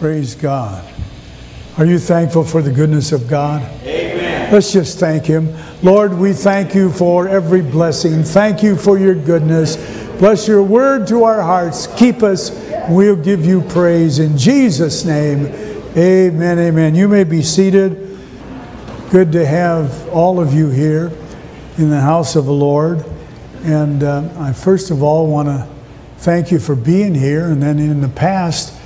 Praise God. Are you thankful for the goodness of God? Amen. Let's just thank Him. Lord, we thank you for every blessing. Thank you for your goodness. Bless your word to our hearts. Keep us. We'll give you praise in Jesus' name. Amen. Amen. You may be seated. Good to have all of you here in the house of the Lord. And uh, I first of all want to thank you for being here. And then in the past,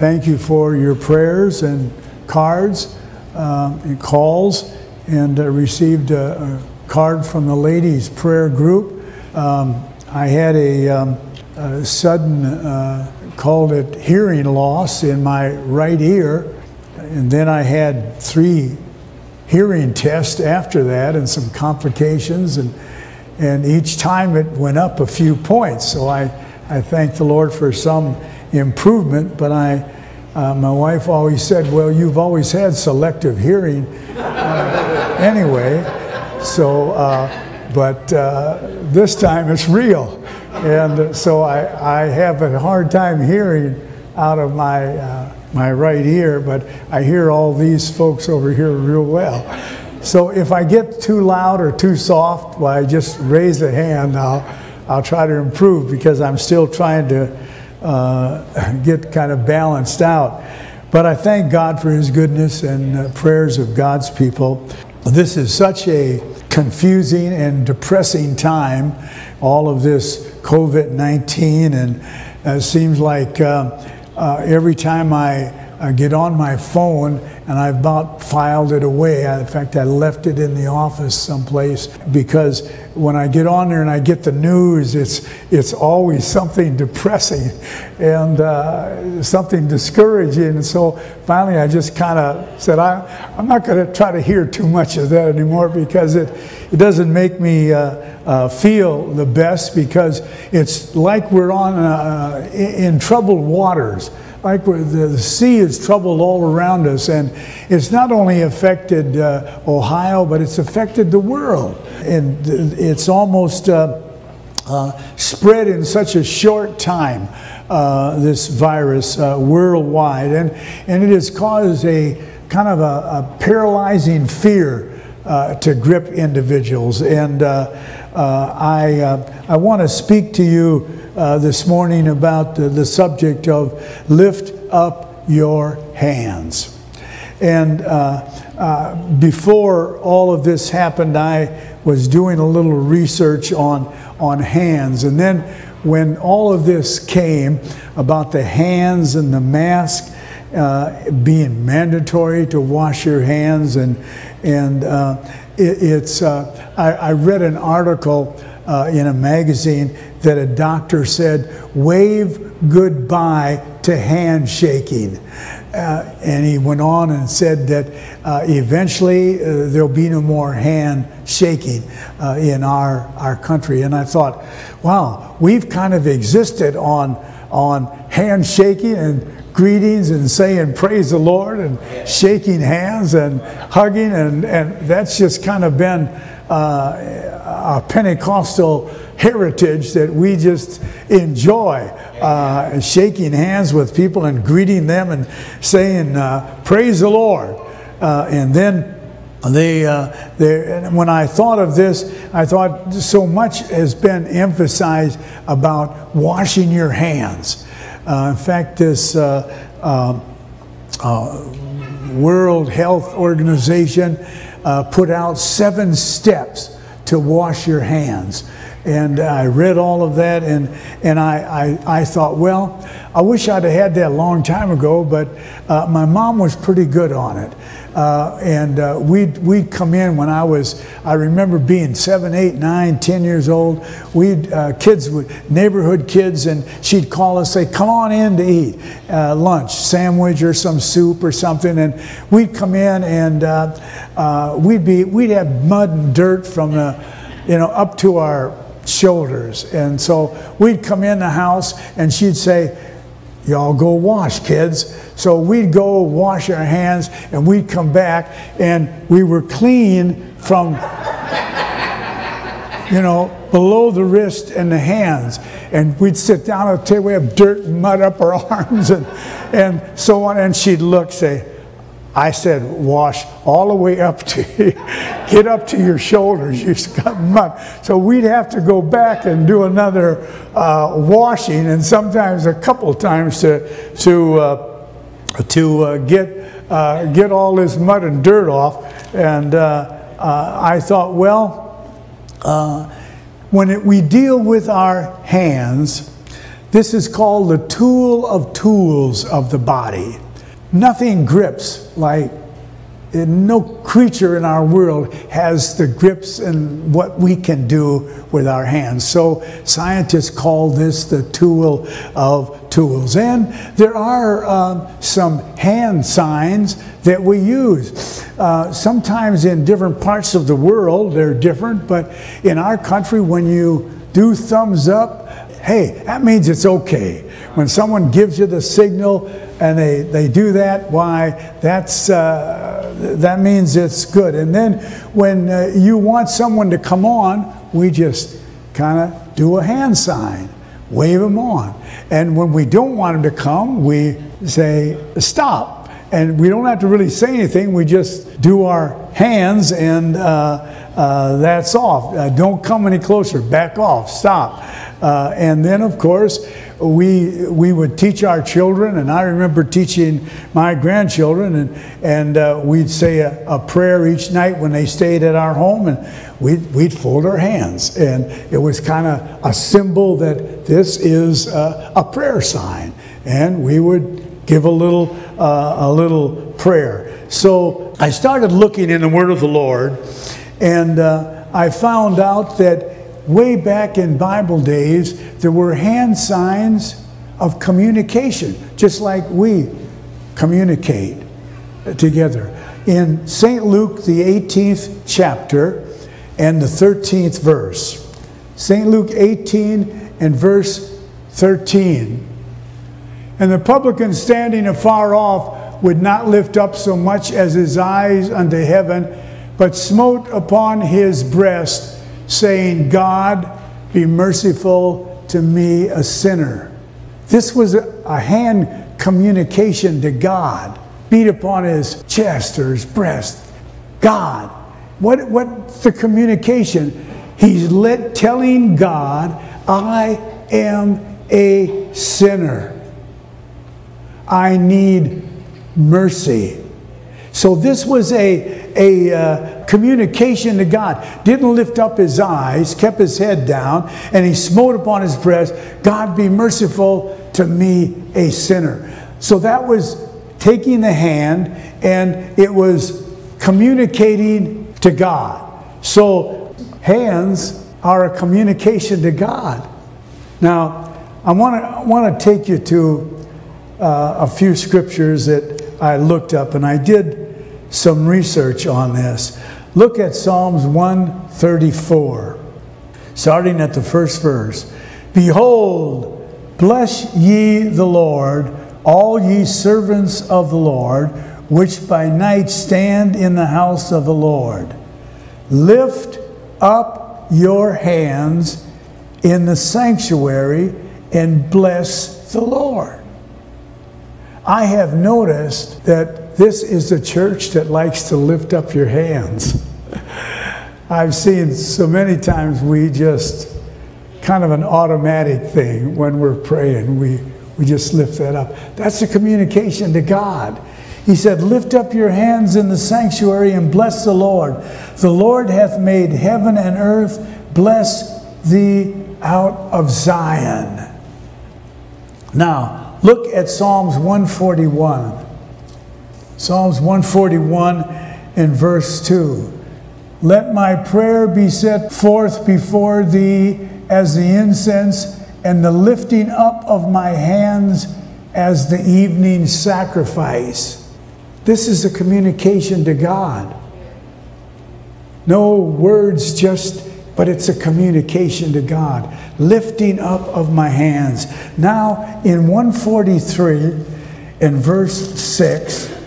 thank you for your prayers and cards um, and calls. And uh, received a, a, card from the ladies' prayer group. Um, I had a, um, a sudden, uh, called it hearing loss in my right ear. And then I had three hearing tests after that and some complications. And, and each time it went up a few points. So I, I thank the Lord for some improvement, but I, uh, my wife always said, Well, you've always had selective hearing uh, anyway. So, uh, but uh, this time it's real. And so I, I have a hard time hearing out of my, uh, my right ear, but I hear all these folks over here real well. So if I get too loud or too soft, well, I just raise a hand. I'll, I'll try to improve because I'm still trying to uh, get kind of balanced out. But I thank God for His goodness and uh, prayers of God's people. This is such a confusing and depressing time, all of this COVID 19, and it seems like uh, uh, every time I, I get on my phone and I've about filed it away. In fact, I left it in the office someplace because when I get on there and I get the news, it's it's always something depressing and uh, something discouraging. And so finally, I just kind of said, I, I'm not going to try to hear too much of that anymore because it it doesn't make me. Uh, uh, feel the best because it's like we're on uh, in troubled waters like the, sea is troubled all around us, and it's not only affected uh, Ohio, but it's affected the world. And it's almost uh, uh, spread in such a short time, uh, this virus uh, worldwide. And, and it has caused a kind of a, a paralyzing fear uh, to grip individuals. And I, I want to speak to you uh, this morning about the, the, subject of lift up your hands. And uh, uh, before all of this happened, I was doing a little research on, on hands. And then when all of this came about the hands and the mask, uh, being mandatory to wash your hands and and uh, it, it's uh, I, I, read an article uh, in a magazine that a doctor said, wave goodbye to handshaking. Uh, and he went on and said that uh, eventually uh, there'll be no more hand shaking uh, in our, our country. And I thought, wow, we've kind of existed on, on handshaking and greetings and saying praise the Lord and shaking hands and hugging. And, and that's just kind of been uh, a Pentecostal heritage that we just enjoy uh, shaking hands with people and greeting them and saying, uh, Praise the Lord. Uh, and then they, uh, they, when I thought of this, I thought so much has been emphasized about washing your hands. Uh, in fact, this uh, um, World Health Organization put out seven steps to wash your hands. And I read all of that, and, and I, I, I thought, well, I wish I'd have had that a long time ago, but uh, my mom was pretty good on it. Uh, and uh, we'd, we'd come in when I was, I remember being seven, eight, nine, ten years old. We'd, uh, kids, would, neighborhood kids, and she'd call us, say, come on in to eat uh, lunch, sandwich or some soup or something. And we'd come in and uh, we'd, be, we'd have mud and dirt from the, you know, up to our shoulders. And so we'd come in the house and she'd say, Y'all go wash, kids. So we'd go wash our hands and we'd come back and we were clean from you know, below the wrist and the hands. And we'd sit down at the table, we have dirt and mud up our arms and, and so on. And she'd look, say, I said, wash all the way up to, get up to your shoulders. You've got mud. So we'd have to go back and do another uh, washing, and sometimes a couple times to, to, uh, to uh, get, uh, get all this mud and dirt off. And uh, I thought, well, when it, we deal with our hands, this is called the tool of tools of the body. Nothing grips like no creature in our world has the grips and what we can do with our hands. So scientists call this the tool of tools. And there are um, some hand signs that we use. Uh, sometimes in different parts of the world, they're different, but in our country, when you do thumbs up, hey, that means it's okay. When someone gives you the signal and they, they do that, why, that's, uh, that means it's good. And then when uh, you want someone to come on, we just kind of do a hand sign, wave them on. And when we don't want them to come, we say, stop. And we don't have to really say anything, we just do our hands and uh, uh that's off. Uh, don't come any closer, back off, stop. Uh, and then, of course, we, we would teach our children, and I remember teaching my grandchildren, and, and uh, we'd say a, a, prayer each night when they stayed at our home, and we'd, we'd fold our hands. And it was kind of a symbol that this is a, a, prayer sign. And we would give a little, uh, a little prayer. So I started looking in the Word of the Lord, and uh, I found out that way back in Bible days, there were hand signs of communication, just like we communicate together. In St. Luke, the 18th chapter and the 13th verse, St. Luke 18 and verse 13. And the publican standing afar off would not lift up so much as his eyes unto heaven, but smote upon his breast saying, God, be merciful to me, a sinner. This was a hand communication to God. Beat upon his chest or his breast. God. What, what's the communication? He's let, telling God, I am a sinner. I need mercy. So this was a, a uh, communication to God. Didn't lift up his eyes, kept his head down, and he smote upon his breast, God be merciful to me, a sinner. So that was taking the hand and it was communicating to God. So hands are a communication to God. Now, I want to take you to uh, a few scriptures that I looked up, and I did some research on this. Look at Psalms 134, starting at the first verse. Behold, bless ye the Lord, all ye servants of the Lord, which by night stand in the house of the Lord. Lift up your hands in the sanctuary and bless the Lord. I have noticed that this is a church that likes to lift up your hands. I've seen so many times we just kind of an automatic thing when we're praying. We, we just lift that up. That's a communication to God. He said, Lift up your hands in the sanctuary and bless the Lord. The Lord hath made heaven and earth. Bless thee out of Zion. Now, Look at Psalms 141. Psalms 141 and verse 2. Let my prayer be set forth before thee as the incense, and the lifting up of my hands as the evening sacrifice. This is a communication to God. No words, just but it's a communication to God. Lifting up of my hands. Now, in 143, in verse 6,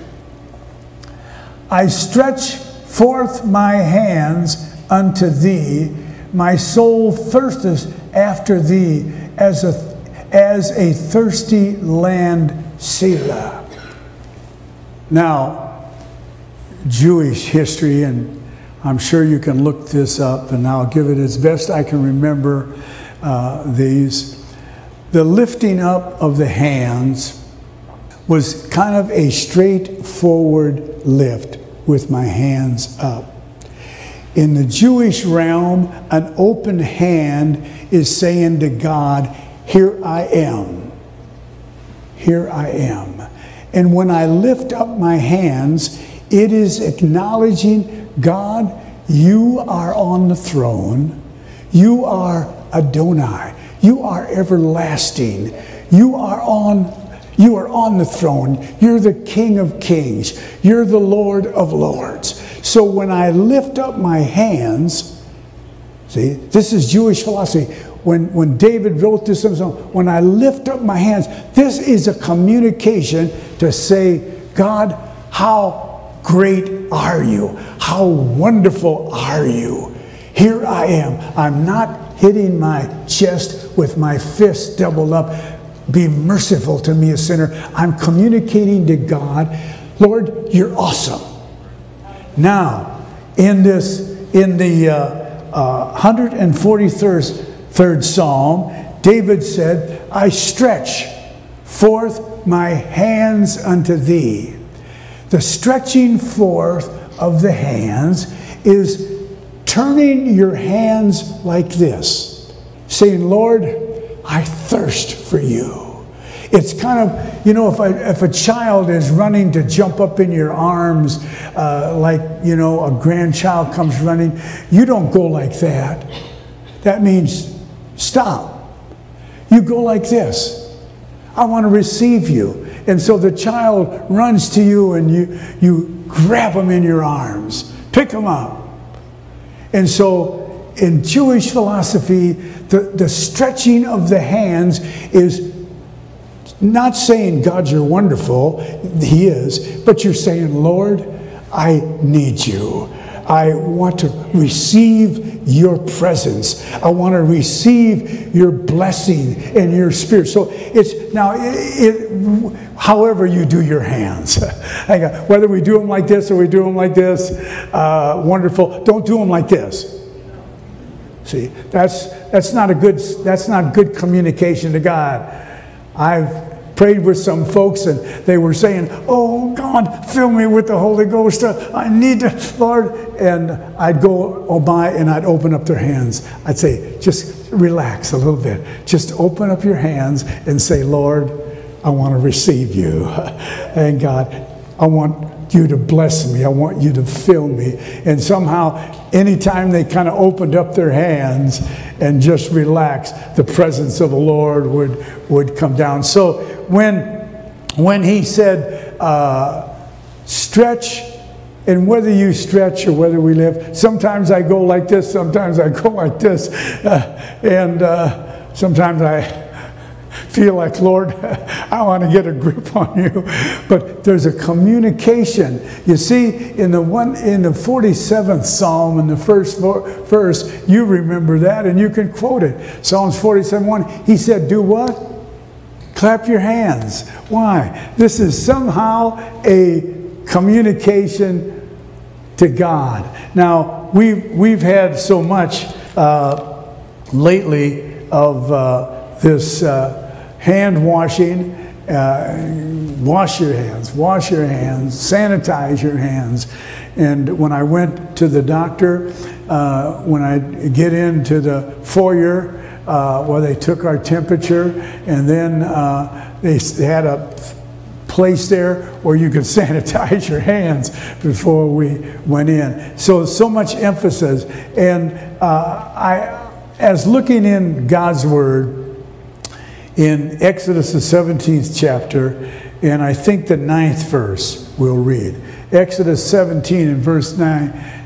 I stretch forth my hands unto thee, My soul thirsteth after thee as a, as a thirsty land, Selah. Now, Jewish history, and I'm sure you can look this up, and I'll give it as best I can remember uh, these. The lifting up of the hands was kind of a straightforward lift with my hands up. In the Jewish realm, an open hand is saying to God, Here I am. Here I am. And when I lift up my hands, it is acknowledging, God, you are on the throne. You are Adonai. You are everlasting. You are on you are on the throne. You're the King of Kings. You're the Lord of Lords. So when I lift up my hands, see, this is Jewish philosophy. When, when David wrote this when I lift up my hands, this is a communication to say, God, how great are you? How wonderful are you? Here I am. I'm not hitting my chest with my fist doubled up. Be merciful to me, a sinner. I'm communicating to God, Lord, you're awesome. Now, in this, in the uh, uh, 143rd third Psalm, David said, I stretch forth my hands unto thee. The stretching forth of the hands is turning your hands like this, saying, Lord, I thirst for you. It's kind of, you know, if a, if a child is running to jump up in your arms, uh, like, you know, a grandchild comes running, you don't go like that. That means stop. You go like this. I want to receive you. And so the child runs to you and you, you grab him in your arms, pick him up. And so in Jewish philosophy, the, the stretching of the hands is not saying, God, you're wonderful. He is. But you're saying, Lord, I need you. I want to receive your presence. I want to receive your blessing and your spirit. So it's now, it, it, however you do your hands, whether we do them like this or we do them like this, uh, wonderful. Don't do them like this. See, that's, that's, not a good, that's not good communication to God. I've prayed with some folks and they were saying, Oh, God, fill me with the Holy Ghost. Uh, I need to, Lord. And I'd go oh, by and I'd open up their hands. I'd say, Just relax a little bit. Just open up your hands and say, Lord, I want to receive you. And God, I want you to bless me. I want you to fill me. And somehow, anytime they kind of opened up their hands and just relaxed, the presence of the Lord would, would come down. So when, when he said, uh, stretch, and whether you stretch or whether we live, sometimes I go like this, sometimes I go like this. Uh, and uh, sometimes I feel like, Lord, I want to get a grip on you. But there's a communication. You see, in the one in the 47th Psalm, in the first verse, you remember that and you can quote it. Psalms 47 1, he said, Do what? Clap your hands. Why? This is somehow a communication to God. Now, we've, we've had so much uh, lately of uh, this. Uh, hand washing, uh, wash your hands, wash your hands, sanitize your hands. And when I went to the doctor, uh, when I get into the foyer, uh, where they took our temperature, and then uh, they had a place there where you could sanitize your hands before we went in. So, so much emphasis. And uh, I, as looking in God's Word, in Exodus, the 17th chapter, and I think the ninth verse we'll read. Exodus 17 and verse 9.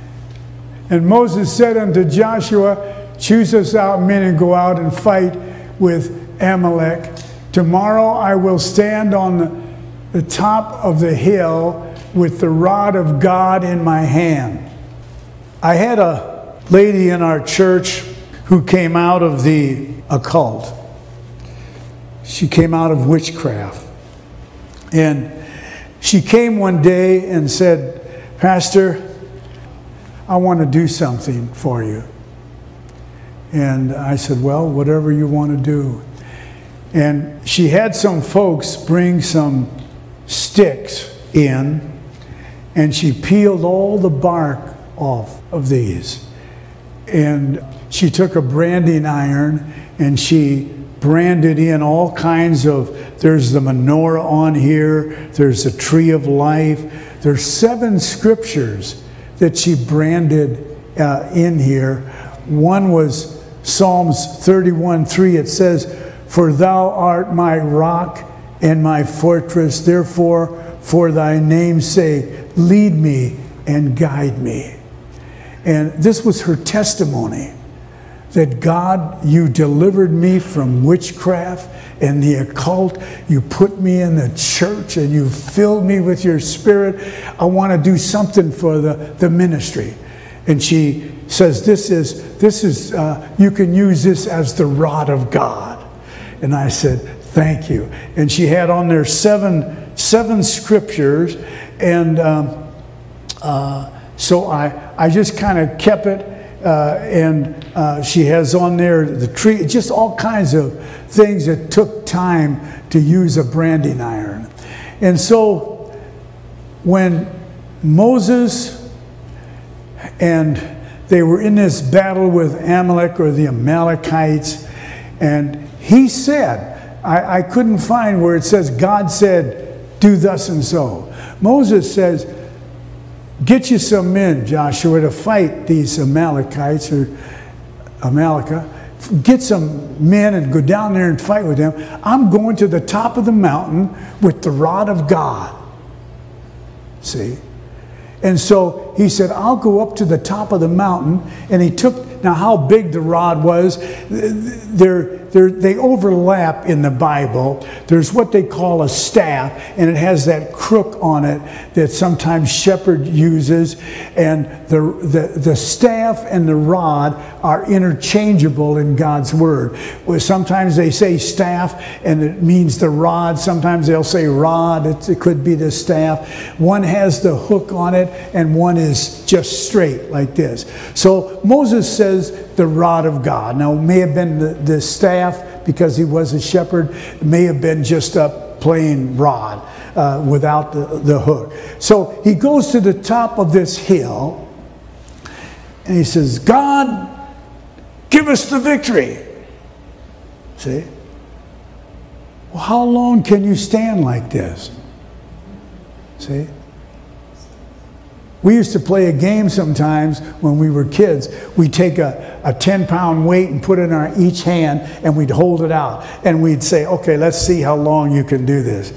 And Moses said unto Joshua, Choose us out men and go out and fight with Amalek. Tomorrow I will stand on the top of the hill with the rod of God in my hand. I had a lady in our church who came out of the occult. She came out of witchcraft. And she came one day and said, Pastor, I want to do something for you. And I said, Well, whatever you want to do. And she had some folks bring some sticks in, and she peeled all the bark off of these. And she took a branding iron and she branded in all kinds of there's the menorah on here there's the tree of life. There's seven scriptures that she branded uh, in here. One was psalms 31 3 it says for thou art my rock and my fortress. Therefore for thy name's sake lead me and guide me. And this was her testimony that God, you delivered me from witchcraft and the occult. You put me in the church and you filled me with your spirit. I want to do something for the, the ministry. And she says, This is, this is uh, you can use this as the rod of God. And I said, Thank you. And she had on there seven, seven scriptures. And um, uh, so I, I just kind of kept it uh, and uh, she has on there the tree, just all kinds of things that took time to use a branding iron. And so when Moses and they were in this battle with Amalek or the Amalekites, and he said, I, I couldn't find where it says God said, do thus and so. Moses says, Get you some men, Joshua, to fight these Amalekites or Amalekah. Get some men and go down there and fight with them. I'm going to the top of the mountain with the rod of God. See? And so he said, I'll go up to the top of the mountain. And he took, now how big the rod was, they're, they're, they overlap in the Bible. There's what they call a staff, and it has that crook on it that sometimes shepherd uses. And the, the, the staff and the rod are interchangeable in God's word. Sometimes they say staff and it means the rod. Sometimes they'll say rod, it, it could be the staff. One has the hook on it, and one is just straight like this. So Moses says, the rod of God. Now, it may have been the, the staff because he was a shepherd, it may have been just a plain rod uh, without the, the hook. So he goes to the top of this hill and he says, God, give us the victory. See? Well, how long can you stand like this? See? We used to play a game sometimes when we were kids. We'd take a, a 10 pound weight and put it in our each hand and we'd hold it out. And we'd say, okay, let's see how long you can do this.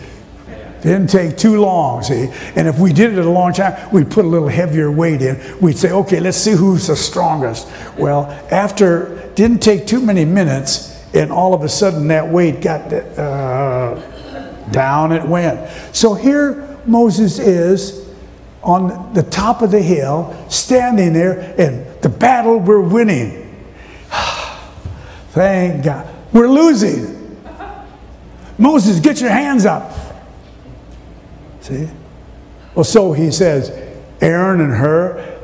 Didn't take too long, see? And if we did it a long time, we'd put a little heavier weight in. We'd say, okay, let's see who's the strongest. Well, after, didn't take too many minutes, and all of a sudden that weight got uh, down, it went. So here Moses is on the top of the hill, standing there, and the battle we're winning. Thank God. We're losing. Moses, get your hands up. See? Well, so he says, Aaron and Hur,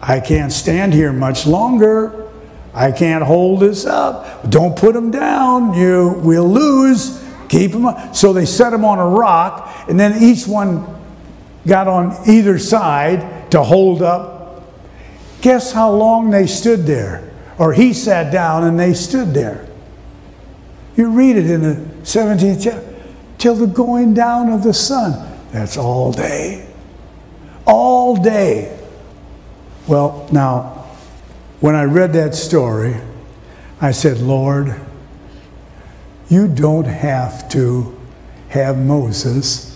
I can't stand here much longer. I can't hold this up. Don't put them down. You will lose. Keep them up. So they set them on a rock, and then each one got on either side to hold up. Guess how long they stood there? Or he sat down and they stood there. You read it in the 17th chapter. Till the going down of the sun. That's all day. All day. Well, now, when I read that story, I said, Lord, you don't have to have Moses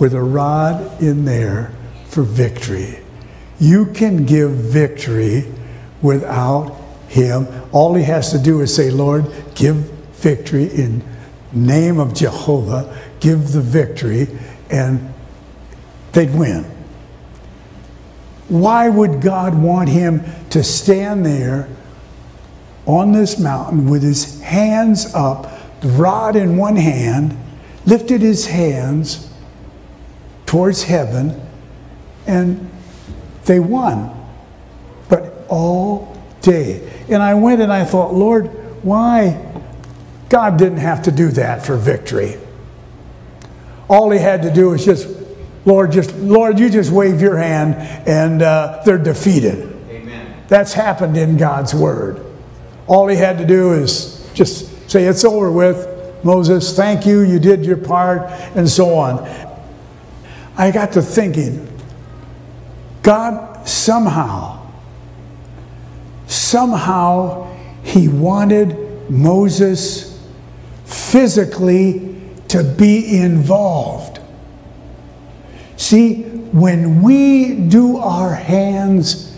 with a rod in there for victory. You can give victory without him. All he has to do is say, Lord, give victory in name of Jehovah, give the victory, and they'd win. Why would God want him to stand there on this mountain with his hands up, the rod in one hand, lifted his hands towards heaven, and they won. But all day. And I went and I thought, Lord, why? God didn't have to do that for victory. All he had to do was just, Lord, just Lord, you just wave your hand and uh, they're defeated. Amen. That's happened in God's word. All he had to do is just say, It's over with. Moses, thank you, you did your part, and so on. I got to thinking, God somehow, somehow, he wanted Moses physically to be involved. See, when we do our hands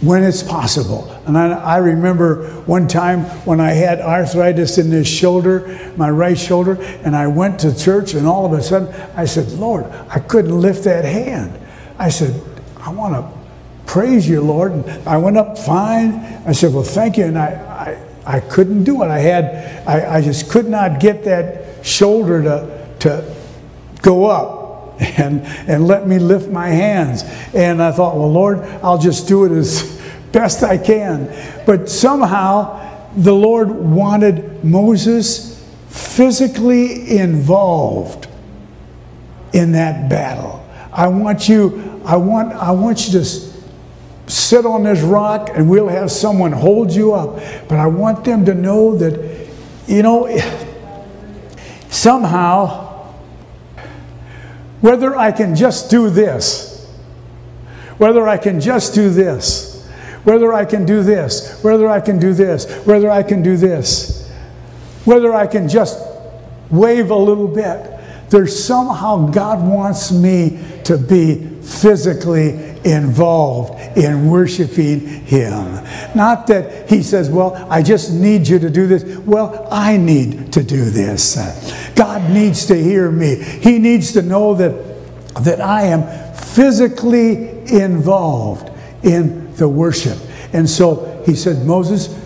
when it's possible. And I, I, remember one time when I had arthritis in this shoulder, my right shoulder, and I went to church, and all of a sudden I said, Lord, I couldn't lift that hand. I said, I want to praise you, Lord. And I went up fine. I said, Well, thank you. And I, I, I couldn't do it. I had, I, I just could not get that shoulder to, to go up and, and let me lift my hands. And I thought, well, Lord, I'll just do it as best I can. But somehow the Lord wanted Moses physically involved in that battle. I want you, I want, I want you to sit on this rock and we'll have someone hold you up. But I want them to know that, you know, somehow whether I can just do this, whether I can just do this, whether I can do this, whether I can do this, whether I can do this, whether I can just wave a little bit. There's somehow God wants me to be physically involved in worshiping Him. Not that He says, Well, I just need you to do this. Well, I need to do this. God needs to hear me. He needs to know that, that I am physically involved in the worship. And so He said, Moses,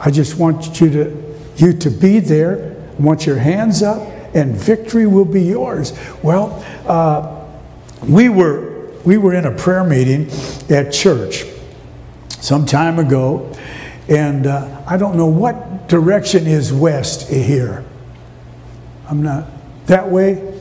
I just want you to, you to be there. I want your hands up, and victory will be yours. Well, uh, we were we were in a prayer meeting at church some time ago, and uh, I don't know what direction is west here. I'm not that way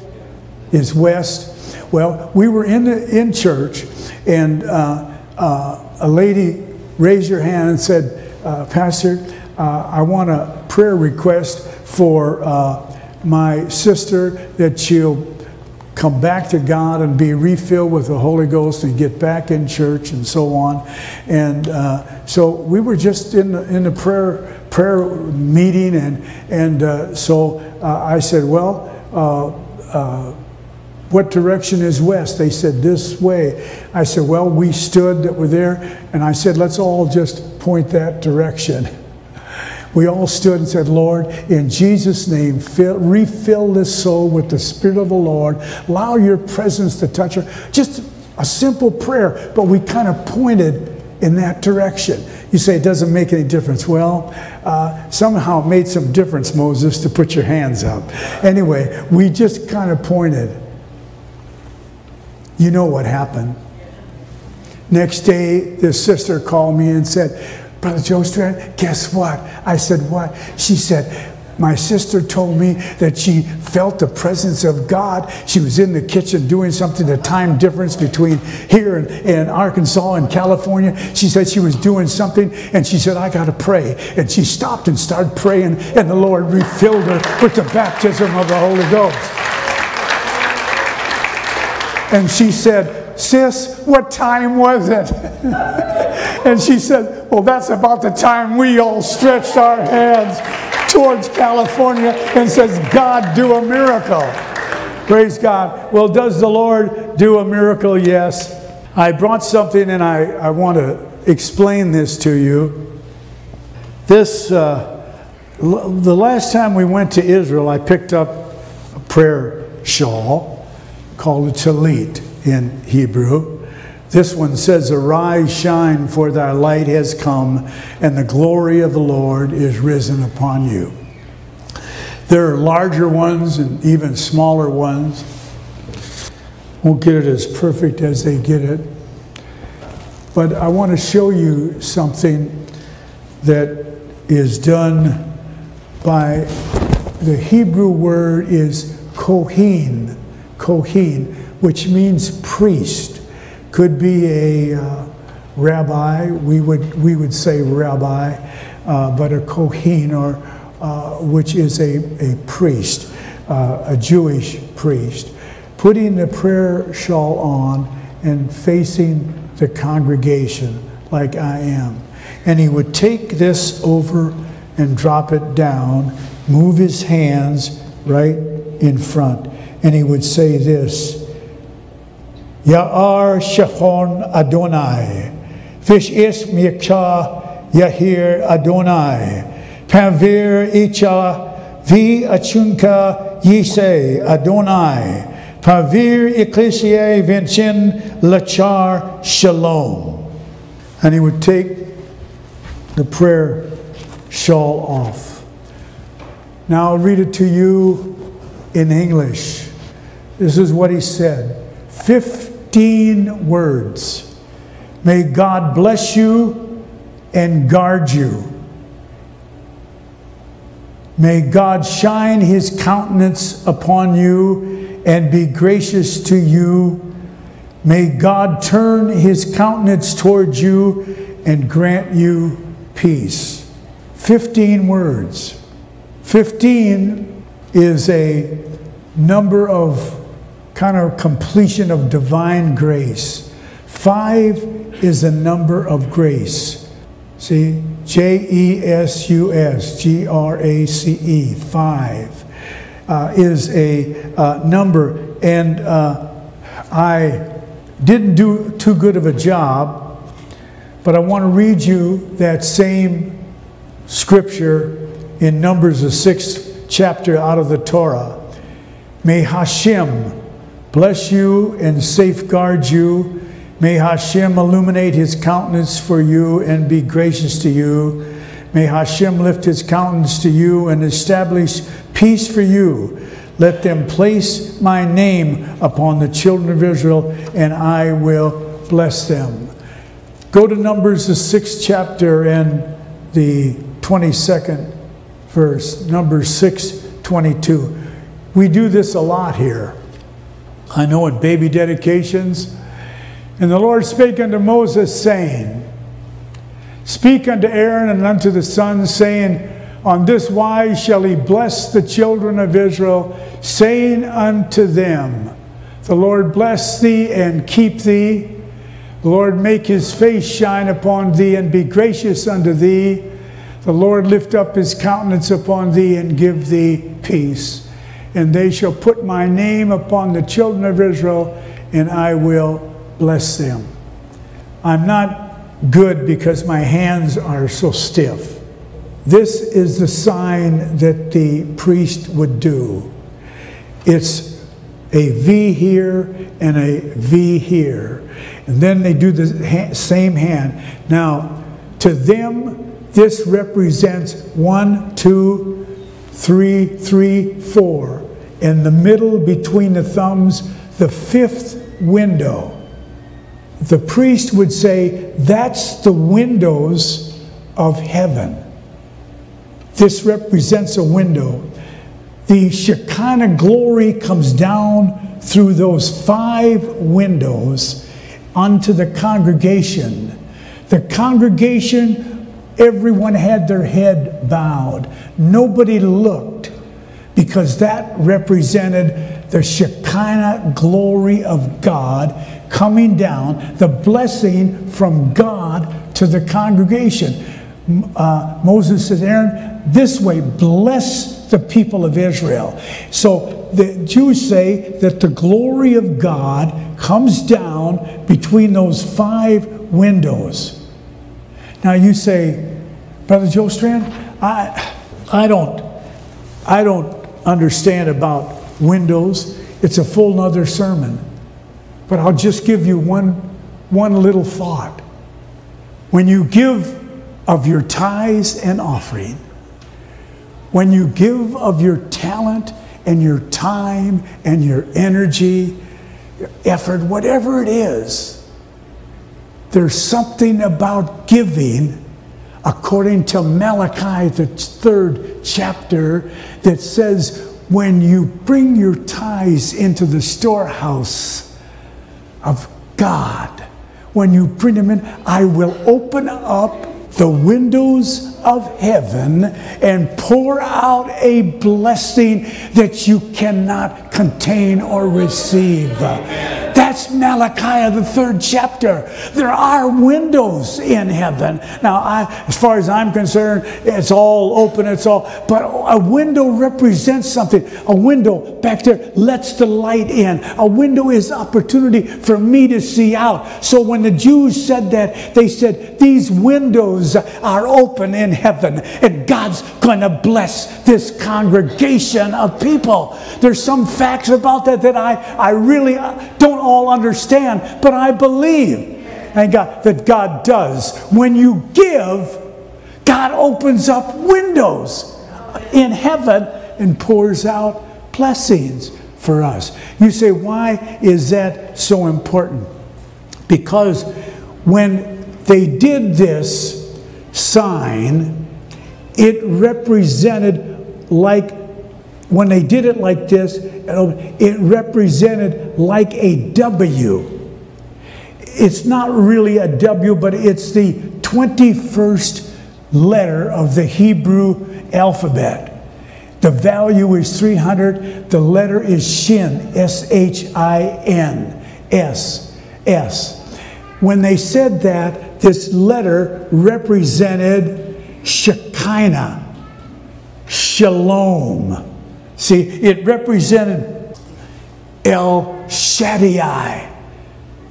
is west. Well, we were in the in church, and uh, uh, a lady raised her hand and said, uh, "Pastor, uh, I want a prayer request for uh, my sister that she'll." Come back to God and be refilled with the Holy Ghost and get back in church and so on. And uh, so we were just in the, in the prayer prayer meeting, and and uh, so uh, I said, well. Uh, uh, what direction is west? They said, this way. I said, well, we stood that were there, and I said, let's all just point that direction. we all stood and said, Lord, in Jesus' name, fill, refill this soul with the Spirit of the Lord. Allow your presence to touch her. Just a simple prayer, but we kind of pointed in that direction. You say it doesn't make any difference. Well, uh, somehow it made some difference, Moses, to put your hands up. Anyway, we just kind of pointed. You know what happened. Next day, this sister called me and said, Brother Joe Strand, guess what? I said, What? She said, my sister told me that she felt the presence of God. She was in the kitchen doing something, the time difference between here and, and Arkansas and California. She said she was doing something, and she said, I got to pray. And she stopped and started praying, and the Lord refilled her with the baptism of the Holy Ghost. And she said, Sis, what time was it? and she said, Well, that's about the time we all stretched our hands towards California and says, God, do a miracle. Praise God. Well, does the Lord do a miracle? Yes. I brought something and I, I want to explain this to you. This, uh, the last time we went to Israel, I picked up a prayer shawl called a talit in Hebrew. This one says, Arise, shine, for thy light has come, and the glory of the Lord is risen upon you. There are larger ones and even smaller ones. Won't get it as perfect as they get it. But I want to show you something that is done by the Hebrew word is kohen, kohen, which means priest could be a uh, rabbi, we would, we would say rabbi, uh, but a Kohen, or, uh, which is a, a priest, uh, a Jewish priest, putting the prayer shawl on and facing the congregation like I am. And he would take this over and drop it down, move his hands right in front, and he would say this Ya'ar Shachon Adonai. Fish is Mikcha Yahir Adonai. Panvir Icha Vi Achunka Yise Adonai. Pavir Ecclesiae Vincin Lachar Shalom. And he would take the prayer shawl off. Now I'll read it to you in English. This is what he said. Fifth 15 words. May God bless you and guard you. May God shine his countenance upon you and be gracious to you. May God turn his countenance towards you and grant you peace. 15 words. 15 is a number of kind of completion of divine grace. Five is a number of grace. See, J E S U S, G R A C E, five uh, is a uh, number. And uh, I didn't do too good of a job, but I want to read you that same scripture in Numbers, the sixth chapter out of the Torah. May Hashem, bless you and safeguard you. May Hashem illuminate his countenance for you and be gracious to you. May Hashem lift his countenance to you and establish peace for you. Let them place my name upon the children of Israel, and I will bless them. Go to Numbers, the sixth chapter, and the 22nd verse, Numbers 6 22. We do this a lot here. I know at baby dedications. And the Lord spake unto Moses, saying, Speak unto Aaron and unto the sons, saying, On this wise shall he bless the children of Israel, saying unto them, The Lord bless thee and keep thee. The Lord make his face shine upon thee and be gracious unto thee. The Lord lift up his countenance upon thee and give thee peace and they shall put my name upon the children of Israel, and I will bless them. I'm not good because my hands are so stiff. This is the sign that the priest would do. It's a V here and a V here. And then they do the same hand. Now, to them, this represents one, two, three, three, four. In the middle between the thumbs, the fifth window. The priest would say, That's the windows of heaven. This represents a window. The Shekinah glory comes down through those five windows unto the congregation. The congregation Everyone had their head bowed. Nobody looked because that represented the Shekinah glory of God coming down, the blessing from God to the congregation. Uh, Moses says, Aaron, this way, bless the people of Israel. So the Jews say that the glory of God comes down between those five windows. Now you say, Brother Joe Strand, I, I don't, I don't understand about windows. It's a full nother sermon. But I'll just give you one one little thought. When you give of your tithes and offering, when you give of your talent and your time and your energy, your effort, whatever it is, there's something about giving, according to Malachi, the third chapter, that says, when you bring your tithes into the storehouse of God, when you bring them in, I will open up the windows of heaven and pour out a blessing that you cannot contain or receive. That's Malachi, the third chapter. There are windows in heaven. Now, I, as far as I'm concerned, it's all open, it's all, but a window represents something. A window back there lets the light in. A window is opportunity for me to see out. So when the Jews said that, they said, These windows are open in heaven, and God's going to bless this congregation of people. There's some facts about that that I, I really uh, don't all understand, but I believe and God, that God does. When you give, God opens up windows in heaven and pours out blessings for us. You say, why is that so important? Because when they did this sign, it represented like when they did it like this, it represented like a W. It's not really a W, but it's the 21st letter of the Hebrew alphabet. The value is 300. The letter is Shin, S H I N, S, S. When they said that, this letter represented Shekinah, Shalom. See, it represented El Shaddai,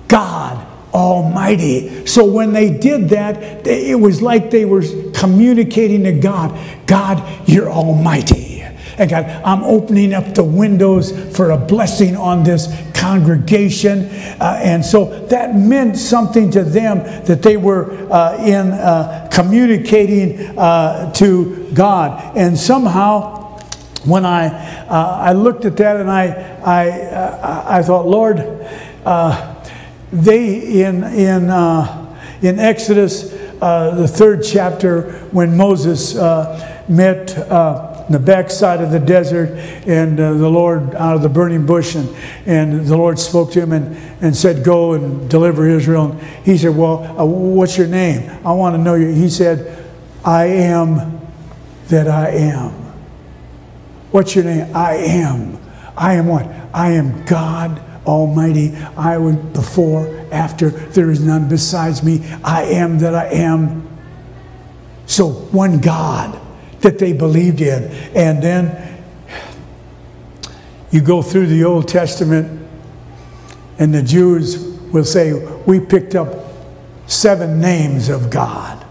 God Almighty. So when they did that, it was like they were communicating to God God, you're Almighty. And God, I'm opening up the windows for a blessing on this congregation. Uh, and so that meant something to them that they were uh, in uh, communicating uh, to God. And somehow, when I, uh, I looked at that and I, I, uh, I thought, Lord, uh, they in, in, uh, in Exodus, uh, the third chapter, when Moses uh, met the backside of the desert and uh, the Lord out of the burning bush and, and the Lord spoke to him and, and said, go and deliver Israel. And he said, well, uh, what's your name? I want to know you. He said, I am that I am. What's your name? I am. I am what? I am God Almighty. I was before, after. There is none besides me. I am that I am. So, one God that they believed in. And then you go through the Old Testament, and the Jews will say, We picked up seven names of God.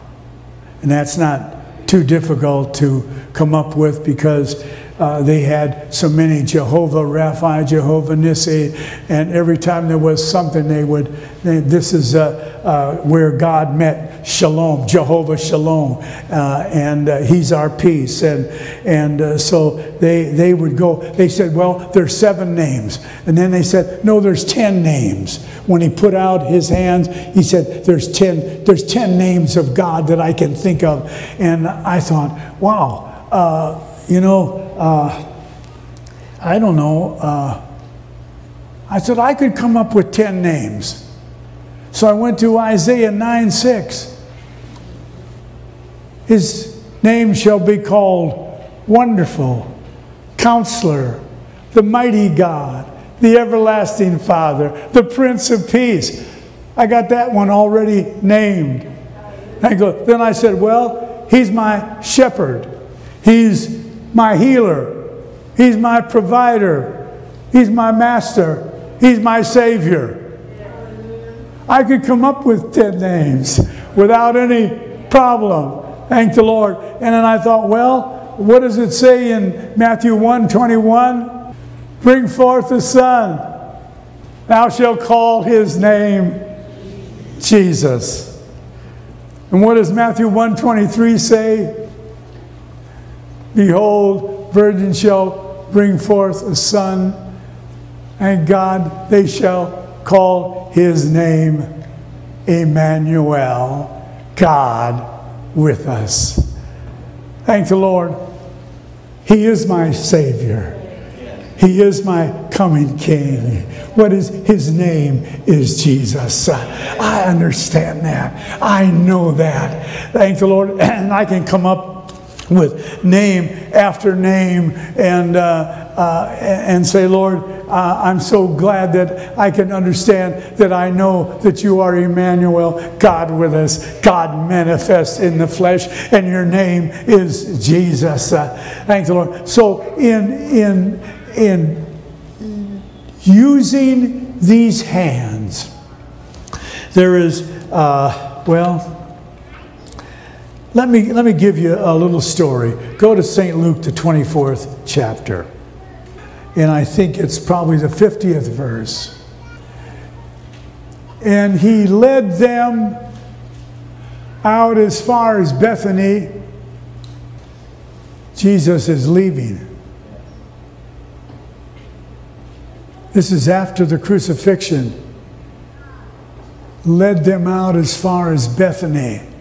And that's not too difficult to come up with because uh, they had so many Jehovah Rapha, Jehovah Nissi, and every time there was something, they would. They, this is uh, uh, where God met Shalom, Jehovah Shalom, uh, and uh, He's our peace. And and so they they would go. They said, well, there's seven names, and then they said, no, there's ten names. When He put out His hands, He said, there's ten. There's ten names of God that I can think of, and I thought, wow, you know uh, I don't know. Uh, I said, I could come up with 10 names. So I went to Isaiah 9 6. His name shall be called Wonderful, Counselor, the Mighty God, the Everlasting Father, the Prince of Peace. I got that one already named. I go, then I said, Well, he's my shepherd. He's my healer. He's my provider. He's my master. He's my savior. I could come up with 10 names without any problem. Thank the Lord. And then I thought, well, what does it say in Matthew 1 21? Bring forth a son. Thou shalt call his name Jesus. And what does Matthew 123 say? Behold, virgin shall bring forth a son, and God, they shall call his name Emmanuel, God with us. Thank the Lord. He is my Savior. He is my coming King. What is his name is Jesus. I understand that. I know that. Thank the Lord. And I can come up with name after name and, uh, uh, and say, Lord, uh, I'm so glad that I can understand that I know that you are Emmanuel, God with us, God manifest in the flesh, and your name is Jesus. Uh, thank the Lord. So, in, in, in using these hands, there is, uh, well, let me, let me give you a little story. Go to St. Luke, the 24th chapter. And I think it's probably the 50th verse. And he led them out as far as Bethany. Jesus is leaving. This is after the crucifixion. Led them out as far as Bethany.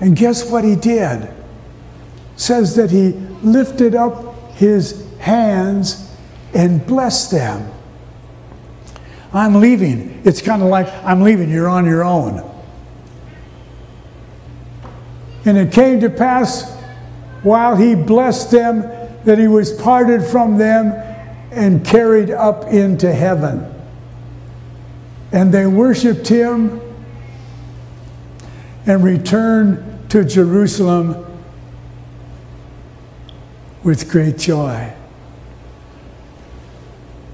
And guess what he did? Says that he lifted up his hands and blessed them. I'm leaving. It's kind of like, I'm leaving, you're on your own. And it came to pass while he blessed them that he was parted from them and carried up into heaven. And they worshiped him and returned to Jerusalem with great joy.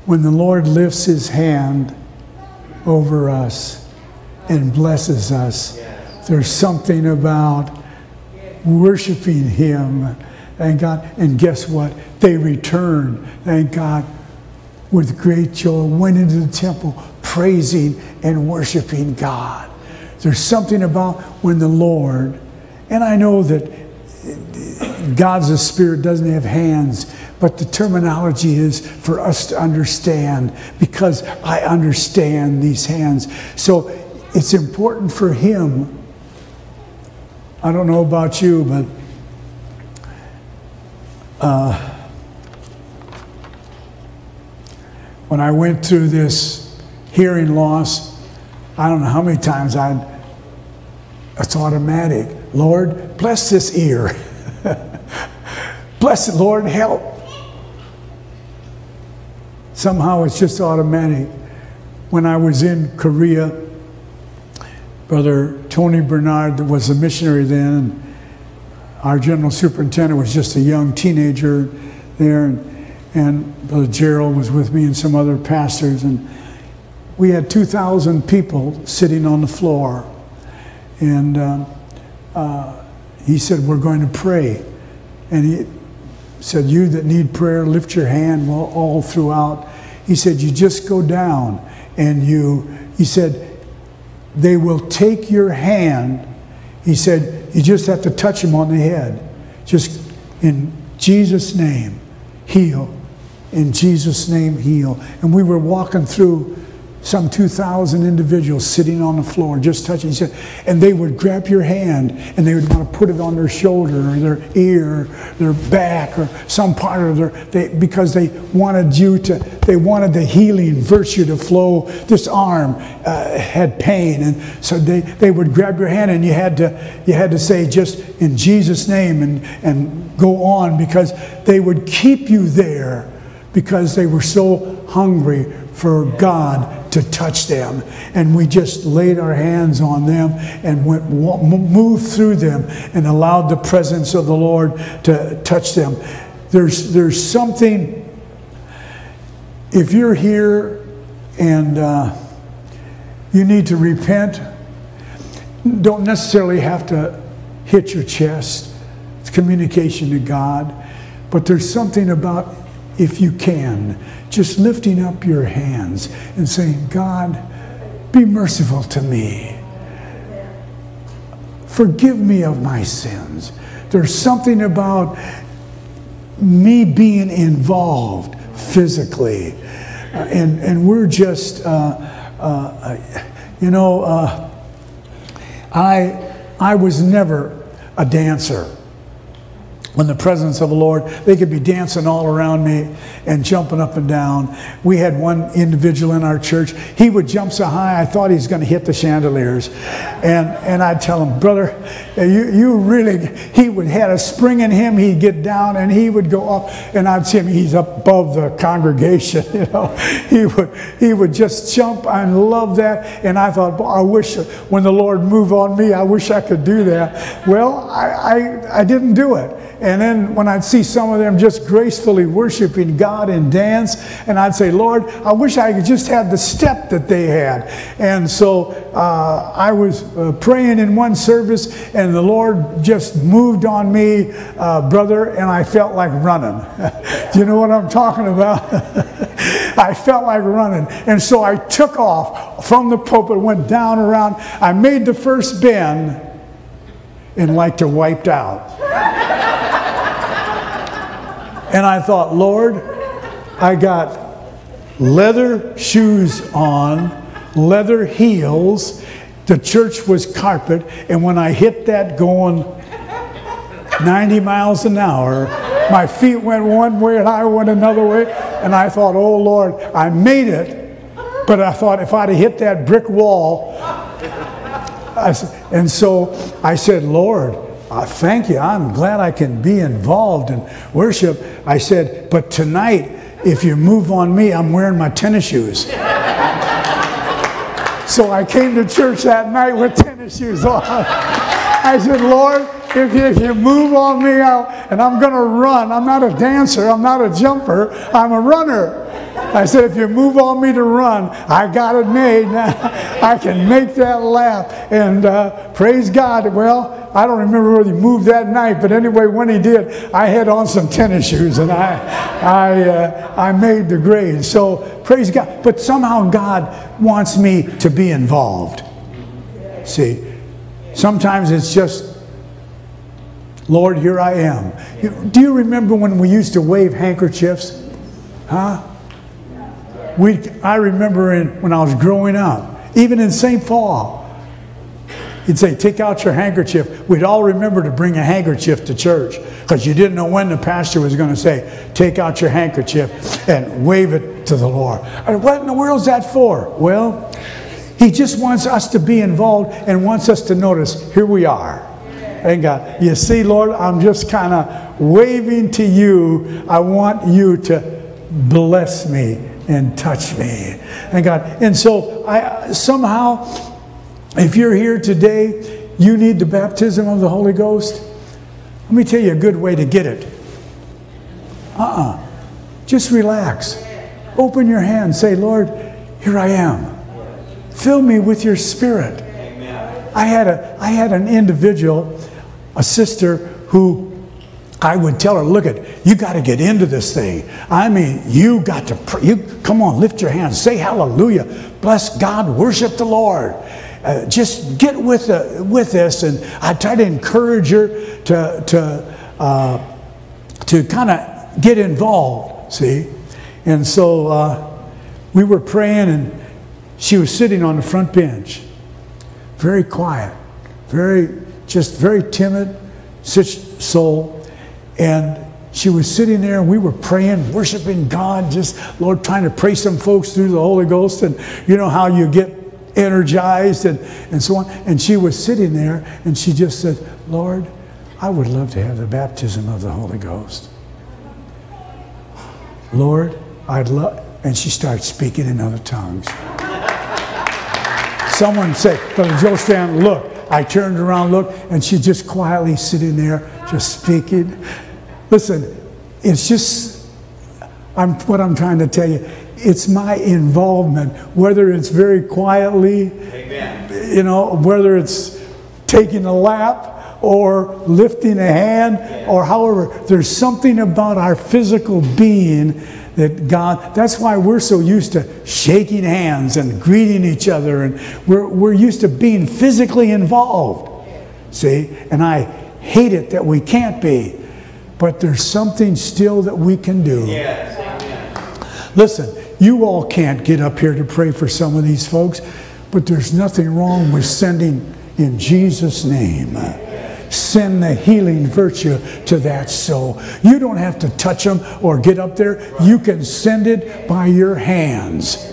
When the Lord lifts his hand over us and blesses us, there's something about worshiping him. Thank God. And guess what? They returned, thank God, with great joy, went into the temple praising and worshiping God. There's something about when the Lord, and I know that God's a spirit doesn't have hands, but the terminology is for us to understand because I understand these hands. So it's important for Him. I don't know about you, but uh, when I went through this hearing loss, I don't know how many times I'd it's automatic. Lord, bless this ear. bless it, Lord, help. Somehow it's just automatic. When I was in Korea, Brother Tony Bernard was a missionary then, our general superintendent was just a young teenager there, and, and Brother Gerald was with me and some other pastors, and we had 2,000 people sitting on the floor and uh, uh, he said, We're going to pray. And he said, You that need prayer, lift your hand well, all throughout. He said, You just go down and you, he said, they will take your hand. He said, You just have to touch him on the head. Just in Jesus' name, heal. In Jesus' name, heal. And we were walking through some 2,000 individuals sitting on the floor, just touching. Said, and they would grab your hand and they would want to put it on their shoulder or their ear, or their back, or some part of their, they, because they wanted you to, they wanted the healing virtue to flow. This arm uh, had pain, and so they, they would grab your hand and you had to, you had to say just in Jesus' name and, and go on because they would keep you there because they were so hungry for God to touch them. And we just laid our hands on them and went moved through them and allowed the presence of the Lord to touch them. There's there's something. If you're here and uh, you need to repent, don't necessarily have to hit your chest. It's communication to God. But there's something about if you can just lifting up your hands and saying, God, be merciful to me. Forgive me of my sins. There's something about me being involved physically. Uh, and, and we're just, uh, uh, you know, uh, I, I was never a dancer when the presence of the Lord, they could be dancing all around me and jumping up and down. We had one individual in our church. He would jump so high, I thought he was going to hit the chandeliers. And, and I'd tell him, brother, eh, you, you really, he would had a spring in him. He'd get down and he would go up and I'd see him, he's above the congregation, you know. He would, he would just jump. I love that. And I thought, I wish when the Lord moved on me, I wish I could do that. Well, I, I, I didn't do it. And then when I'd see some of them just gracefully worshiping God in dance, and I'd say, Lord, I wish I could just have the step that they had. And so uh, I was uh, praying in one service, and the Lord just moved on me, uh, brother, and I felt like running. Do you know what I'm talking about? I felt like running. And so I took off from the pulpit, went down around. I made the first bend, and like to wiped out. And I thought, Lord, I got leather shoes on, leather heels. The church was carpet. And when I hit that going 90 miles an hour, my feet went one way and I went another way. And I thought, oh Lord, I made it. But I thought if I'd have hit that brick wall, I, and so I said, Lord, uh, thank you. I'm glad I can be involved in worship. I said, but tonight, if you move on me, I'm wearing my tennis shoes. so I came to church that night with tennis shoes on. I said, Lord, if you, if you move on me out, and I'm going to run, I'm not a dancer, I'm not a jumper, I'm a runner. I said, if you move on me to run, I got it made. I can make that lap. And uh, praise God. Well, I don't remember whether he moved that night, but anyway, when he did, I had on some tennis shoes and I, I, uh, I made the grade. So praise God. But somehow God wants me to be involved. See, sometimes it's just, Lord, here I am. Do you remember when we used to wave handkerchiefs? Huh? We, I remember in, when I was growing up, even in St. Paul, he'd say, Take out your handkerchief. We'd all remember to bring a handkerchief to church because you didn't know when the pastor was going to say, Take out your handkerchief and wave it to the Lord. What in the world is that for? Well, he just wants us to be involved and wants us to notice, here we are. And God, you see, Lord, I'm just kind of waving to you. I want you to bless me and touch me. And God, and so I somehow, if you're here today, you need the baptism of the Holy Ghost. Let me tell you a good way to get it. Uh-uh. Just relax. Open your hand. Say, Lord, here I am. Fill me with your spirit. I had a I had an individual, a sister who I would tell her, look at, you got to get into this thing. I mean, you got to, pray. you come on, lift your hands, say hallelujah, bless God, worship the Lord. Uh, just get with uh, with this, and I try to encourage her to to uh, to kind of get involved. See, and so uh, we were praying, and she was sitting on the front bench, very quiet, very just very timid, such soul. And she was sitting there and we were praying, worshiping God, just, Lord, trying to pray some folks through the Holy Ghost. And you know how you get energized and, and so on. And she was sitting there and she just said, Lord, I would love to have the baptism of the Holy Ghost. Lord, I'd love, and she starts speaking in other tongues. Someone said, Brother Joe Stan, look. I turned around, looked, and she just quietly sitting there, just speaking. Listen, it's just I'm, what I'm trying to tell you. It's my involvement, whether it's very quietly, Amen. you know, whether it's taking a lap or lifting a hand or however. There's something about our physical being that God, that's why we're so used to shaking hands and greeting each other, and we're, we're used to being physically involved. See? And I hate it that we can't be, but there's something still that we can do. Yes. Listen, you all can't get up here to pray for some of these folks, but there's nothing wrong with sending in Jesus' name send the healing virtue to that soul. You don't have to touch them or get up there. You can send it by your hands.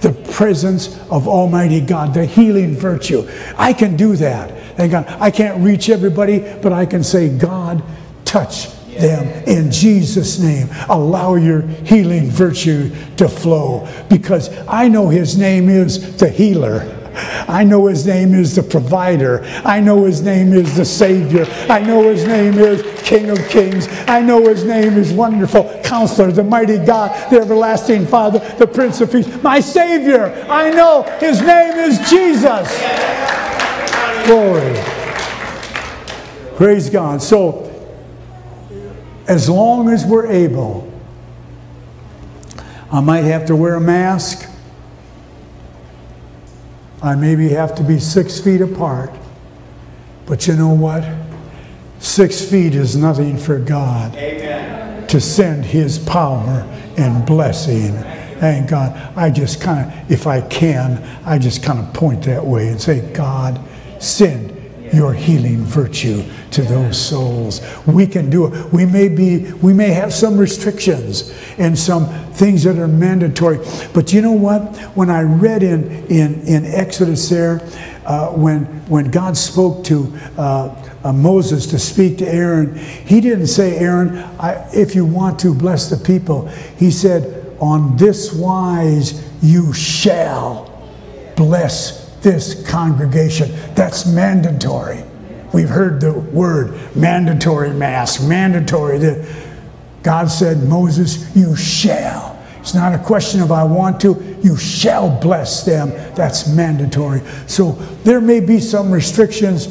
The presence of Almighty God, the healing virtue. I can do that. Thank God. I can't reach everybody, but I can say, God, touch them in Jesus' name. Allow your healing virtue to flow because I know His name is the healer. I know his name is the provider. I know his name is the Savior. I know his name is King of Kings. I know his name is Wonderful Counselor, the Mighty God, the Everlasting Father, the Prince of Peace, my Savior. I know his name is Jesus. Glory. Praise God. So, as long as we're able, I might have to wear a mask. I maybe have to be six feet apart. But you know what? Six feet is nothing for God Amen. to send His power and blessing. Thank God. I just kind of, if I can, I just kind of point that way and say, God, send your healing virtue to those souls. We can do it. We may be, we may have some restrictions and some things that are mandatory. But you know what? When I read in in, in Exodus there, uh, when when God spoke to uh, uh, Moses to speak to Aaron, he didn't say, Aaron, I, if you want to bless the people. He said, on this wise you shall bless this congregation. That's mandatory. We've heard the word mandatory mass, mandatory. God said, Moses, you shall. It's not a question of I want to, you shall bless them. That's mandatory. So there may be some restrictions,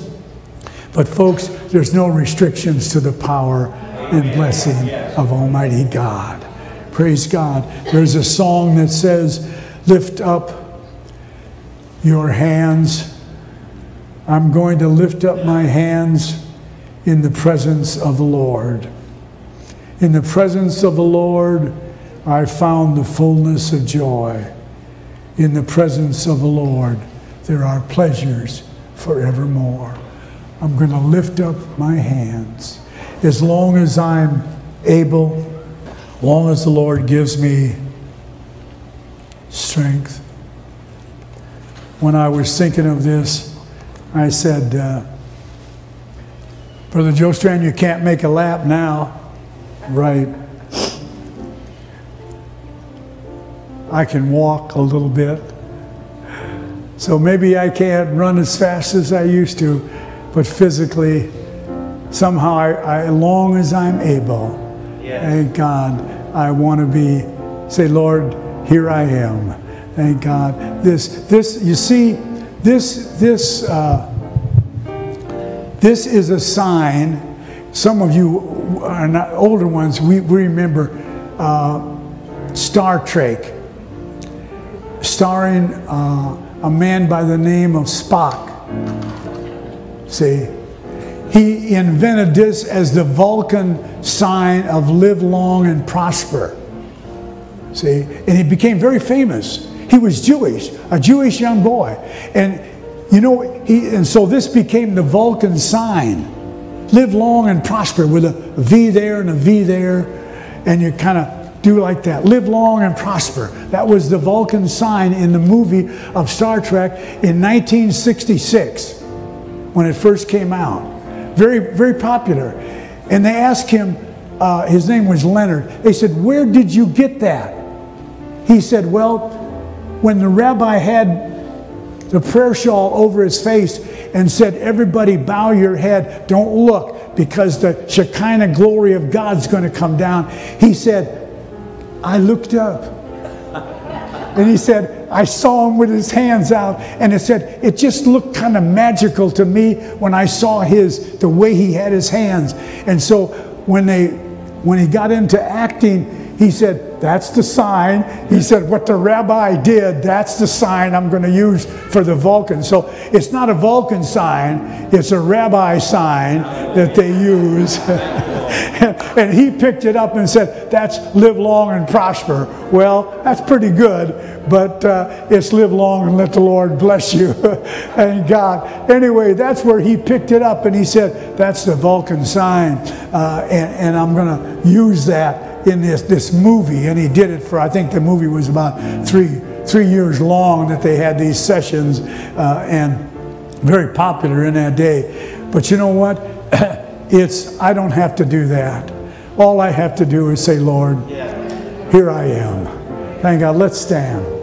but folks, there's no restrictions to the power and blessing of Almighty God. Praise God. There's a song that says, Lift up your hands. I'm going to lift up my hands in the presence of the Lord. In the presence of the Lord, I found the fullness of joy. In the presence of the Lord, there are pleasures forevermore. I'm going to lift up my hands. As long as I'm able, long as the Lord gives me strength, when I was thinking of this, I said, uh, Brother Joe Strand, you can't make a lap now. Right. I can walk a little bit. So maybe I can't run as fast as I used to, but physically, somehow, I, I as long as I'm able, yeah. thank God, I want to be, say, Lord, here I am. Thank God. This, this, you see, this, this, uh, this is a sign. Some of you are not older ones. We, we remember uh, Star Trek, starring uh, a man by the name of Spock. See, he invented this as the Vulcan sign of live long and prosper. See, and he became very famous. He was Jewish, a Jewish young boy. And you know, he, and so this became the Vulcan sign. Live long and prosper with a V there and a V there. And you kind of do like that. Live long and prosper. That was the Vulcan sign in the movie of Star Trek in 1966 when it first came out. Very, very popular. And they asked him, uh, his name was Leonard, they said, Where did you get that? He said, Well, when the rabbi had the prayer shawl over his face and said, Everybody bow your head, don't look, because the Shekinah glory of God's going to come down. He said, I looked up. And he said, I saw him with his hands out, and it said, it just looked kind of magical to me when I saw his, the way he had his hands. And so when they, when he got into acting, he said, that's the sign. He said, what the rabbi did, that's the sign I'm going to use for the Vulcan. So it's not a Vulcan sign, it's a rabbi sign that they use. and he picked it up and said, that's live long and prosper. Well, that's pretty good, but uh, it's live long and let the Lord bless you. and God. Anyway, that's where he picked it up and he said, that's the Vulcan sign. Uh, and, and I'm going to use that in this, this movie. And he did it for, I think the movie was about three, three years long that they had these sessions uh, and very popular in that day. But you know what? it's, I don't have to do that. All I have to do is say, Lord, here I am. Thank God. Let's stand.